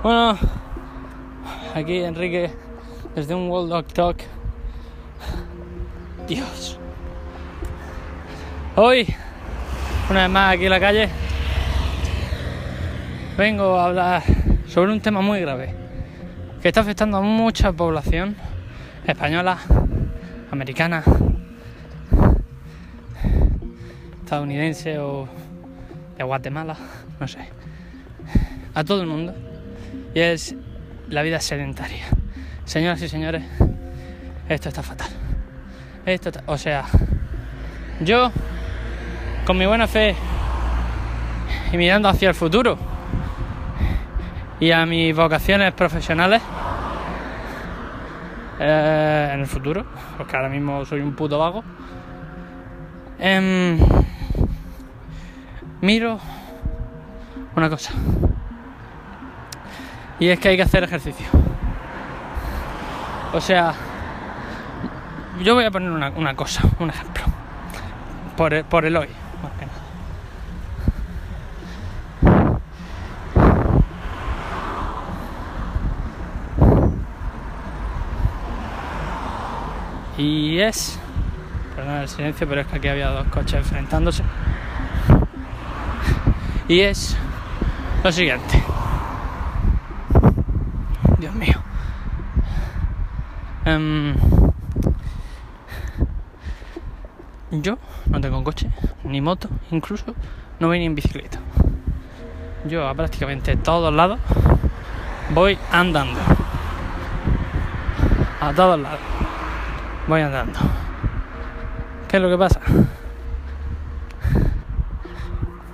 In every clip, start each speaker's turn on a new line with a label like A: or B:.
A: Bueno, aquí Enrique desde un World Dog Talk. Dios. Hoy, una vez más aquí en la calle, vengo a hablar sobre un tema muy grave que está afectando a mucha población española, americana, estadounidense o de Guatemala, no sé, a todo el mundo y es la vida sedentaria. Señoras y señores, esto está fatal. Esto o sea, yo con mi buena fe y mirando hacia el futuro y a mis vocaciones profesionales eh, en el futuro, porque ahora mismo soy un puto vago, em, miro una cosa. Y es que hay que hacer ejercicio. O sea, yo voy a poner una, cosa, un ejemplo. Por el, por el hoy, más que nada. Y es. Perdón el silencio, pero es que aquí había dos coches enfrentándose. Y es lo siguiente. Dios mío. Em, yo no tengo coche, ni moto, incluso no voy ni en bicicleta. Yo a prácticamente todos lados voy andando. A todos lados. Voy andando. ¿Qué es lo que pasa?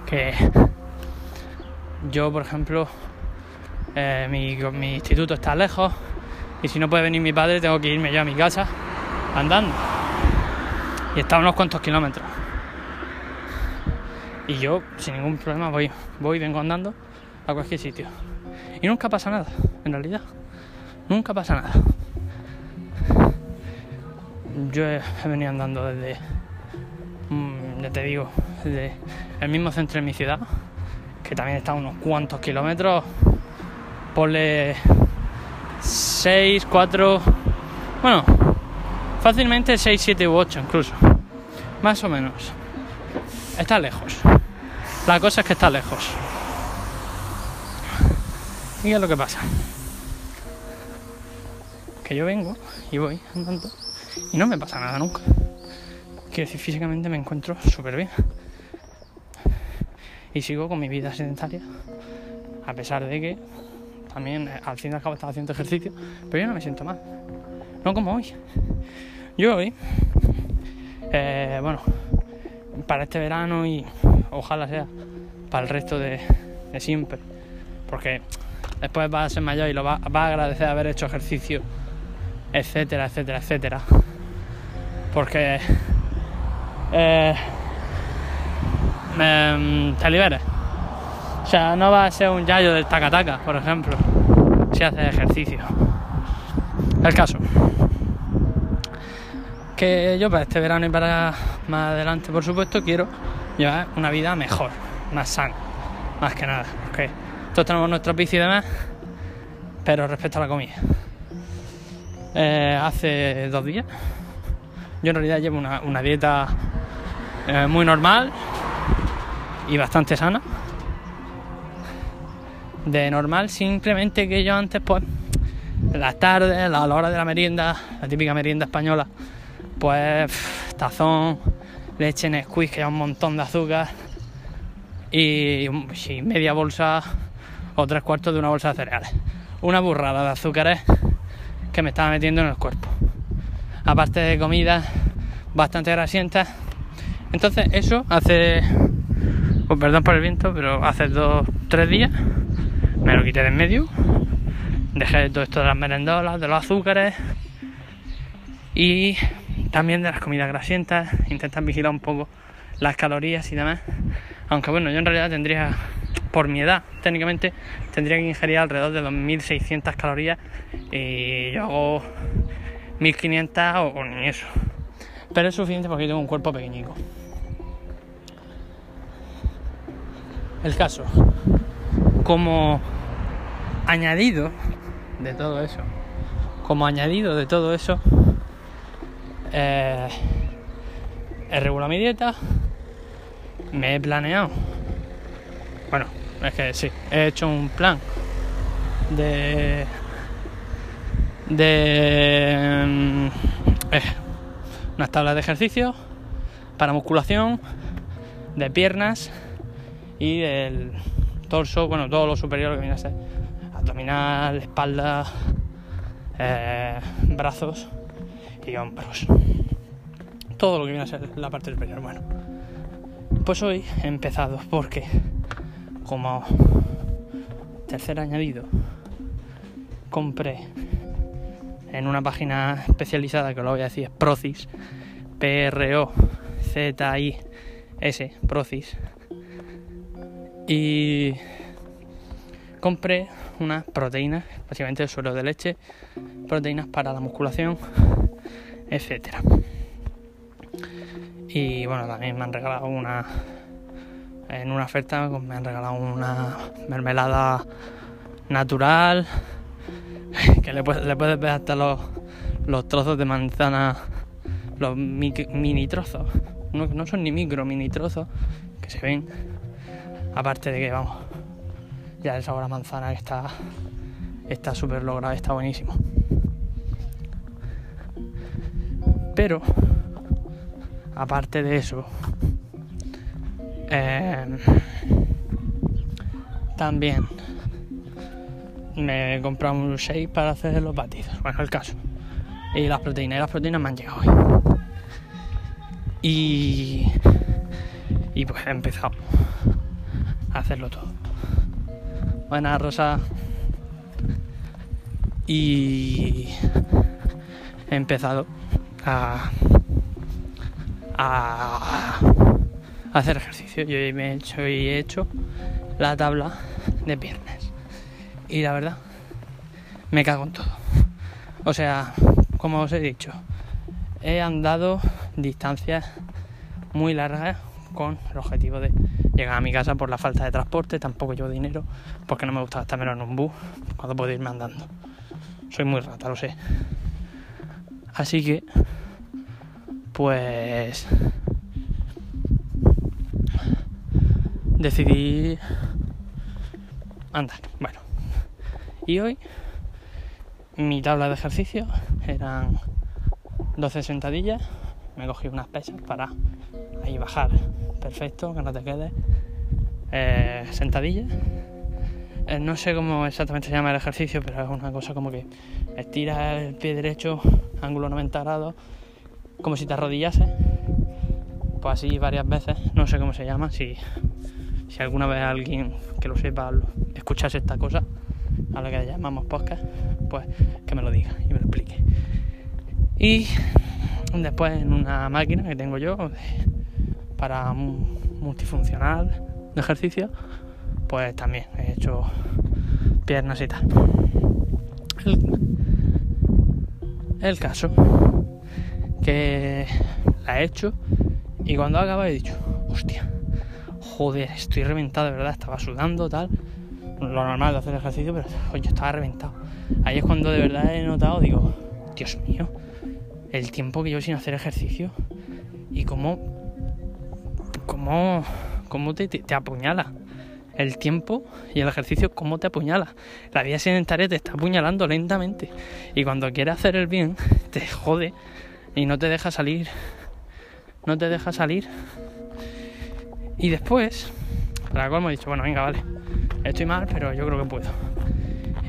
A: Que yo, por ejemplo, eh, mi, mi instituto está lejos y si no puede venir mi padre tengo que irme yo a mi casa andando. Y está a unos cuantos kilómetros. Y yo sin ningún problema voy, voy vengo andando a cualquier sitio. Y nunca pasa nada, en realidad. Nunca pasa nada. Yo he, venido andando desde, mm, ya te digo, desde el mismo centro de mi ciudad, que también está a unos cuantos kilómetros ponle 6, 4, bueno, fácilmente 6, 7 u 8 incluso, más o menos. Está lejos. La cosa es que está lejos. ¿Y es lo que pasa? Que yo vengo y voy andando y no me pasa nada nunca. Quiero decir, físicamente me encuentro súper bien. Y sigo con mi vida sedentaria, a pesar de que también eh, al fin y al cabo estaba haciendo ejercicio, pero yo no me siento mal. No como hoy. Yo hoy, eh, bueno, para este verano y ojalá sea para el resto de, siempre, porque después va a ser mayor y lo va, a agradecer haber hecho ejercicio, etcétera, etcétera, etcétera. Porque eh, te liberes o sea, no va a ser un yayo del tacataca, por ejemplo, si hace ejercicio. El caso. Que yo para este verano y para más adelante, por supuesto, quiero llevar una vida mejor, más sana, más que nada. Porque todos tenemos nuestros vicios y demás, pero respecto a la comida. Eh, hace dos días, yo en realidad llevo una, dieta eh, muy normal y bastante sana de normal, simplemente que yo antes, pues, las tardes, a la hora de la merienda, la típica merienda española, pues, tazón, leche en squeeze, que lleva un montón de azúcar, y, media bolsa o tres cuartos de una bolsa de cereales. Una burrada de azúcares que me estaba metiendo en el cuerpo. Aparte de comida bastante grasientas. Entonces, eso hace. Pues perdón por el viento, pero hace dos, tres días me lo quité de en medio, dejé todo esto de las merendolas, de los azúcares y también de las comidas grasientas, intentar vigilar un poco las calorías y demás. Aunque bueno, yo en realidad tendría, por mi edad, técnicamente, tendría que ingerir alrededor de 2.600 calorías y yo hago 1.500 o, ni eso. Pero es suficiente porque tengo un cuerpo pequeñico. El caso, como añadido de todo eso, como añadido de todo eso, eh, he regulado mi dieta, me he planeado. Bueno, es que sí, he hecho un plan de de mm, eh, unas tablas de ejercicio para musculación de piernas y del torso, bueno, todo lo superior que viene a ser abdominal, espalda, eh, brazos y hombros. Todo lo que viene a ser la parte superior. Bueno, pues hoy he empezado porque como tercer añadido compré en una página especializada que lo voy a decir es Procis, P-R-O-Z-I-S, Procis. Y compré unas proteínas, básicamente el suelo de leche, proteínas para la musculación, etcétera. Y bueno, también me han regalado una en una oferta me han regalado una mermelada natural que le puedes, le puedes ver hasta los, los trozos de manzana, los mini trozos, no, no son ni micro, mini trozos que se ven. Aparte de que, vamos, ya el sabor a manzana está está súper logrado, está buenísimo. Pero, aparte de eso, eh, también me he comprado un shake para hacer los batidos. Bueno, el caso. Y las proteínas. Y las proteínas me han llegado hoy. Y. Y pues he empezado hacerlo todo. Buenas, Rosa. Y. He empezado a. a. hacer ejercicio. Yo me he hecho, he hecho la tabla de piernas y la verdad, me cago en todo. O sea, como os he dicho, he andado distancias muy largas con el objetivo de llegar a mi casa por la falta de transporte, tampoco yo dinero, porque no me gusta gastarme en un bus cuando puedo irme andando. Soy muy rata, lo sé. Así que, pues, decidí andar. Bueno, y hoy mi tabla de ejercicio eran 12 sentadillas. Me cogí unas pesas para ahí bajar. Perfecto, que no te quede. Eh, sentadillas. Eh, no sé cómo exactamente se llama el ejercicio, pero es una cosa como que estiras el pie derecho, ángulo 90 grados, como si te arrodillases. Pues así varias veces, no sé cómo se llama. Si, si alguna vez alguien que lo sepa escuchase esta cosa, a lo que llamamos podcast, pues que me lo diga y me lo explique. Y después en una máquina que tengo yo para multifuncional de ejercicio, pues también he hecho piernas y tal. El, caso que la he hecho y cuando acaba he dicho, hostia, joder, estoy reventado de verdad, estaba sudando tal lo normal de hacer ejercicio, pero yo estaba reventado. Ahí es cuando de verdad he notado, digo, Dios mío, el tiempo que llevo sin hacer ejercicio y cómo, cómo, cómo te, te, apuñala. El tiempo y el ejercicio, cómo te apuñala. La vida sedentaria te está apuñalando lentamente. Y cuando quieres hacer el bien, te jode y no te deja salir. No te deja salir. Y después, para colmo he dicho, bueno, venga, vale Estoy mal, pero yo creo que puedo.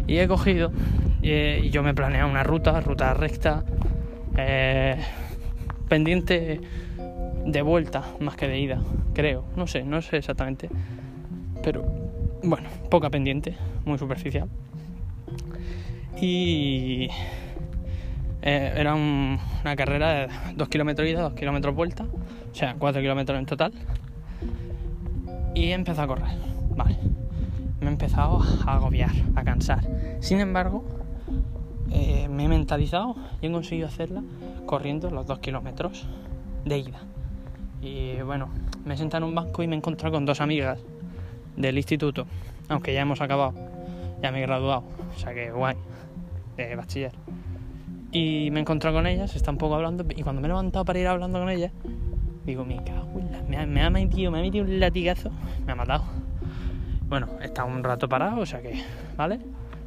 A: Y he cogido y, yo me he planeado una ruta, ruta recta, eh, pendiente de vuelta más que de ida, creo. No sé, no sé exactamente. Pero bueno, poca pendiente, muy superficial. Y eh, era una carrera de 2 kilómetros ida, 2 kilómetros vuelta, o sea, 4 kilómetros en total. Y he empezado a correr, vale me he empezado a agobiar, a cansar. Sin embargo, eh, me he mentalizado y he conseguido hacerla corriendo los dos kilómetros de ida. Y bueno, me sentado en un banco y me he encontrado con dos amigas del instituto, aunque ya hemos acabado, Ya me he graduado, o sea que guay, de bachiller. Y me he encontrado con ella, se está un poco hablando, y cuando me he levantado para ir hablando con ella, digo, me cago en la- me, ha, me ha metido, me ha metido un latigazo, me ha matado. Bueno, estado un rato parado, o sea que, ¿vale?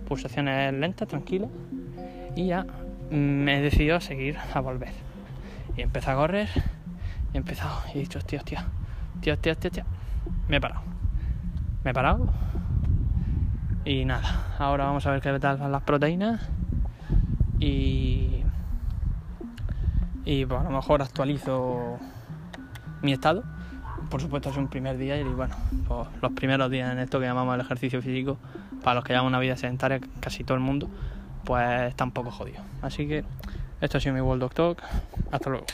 A: Pulsaciones lentas, tranquilas, y ya me he decidido a seguir a volver. Y empezado a correr, he empezado, y he dicho, hostia, hostia, hostia, hostia, hostia, hostia. Me he parado. Me he parado. Y nada, ahora vamos a ver qué tal van las proteínas. Y. Y pues a lo mejor actualizo mi estado. Por supuesto es un primer día y bueno, pues, los primeros días en esto que llamamos el ejercicio físico, para los que llevan una vida sedentaria, casi todo el mundo, pues está un poco jodido. Así que esto ha sido mi World of Talk. Hasta luego.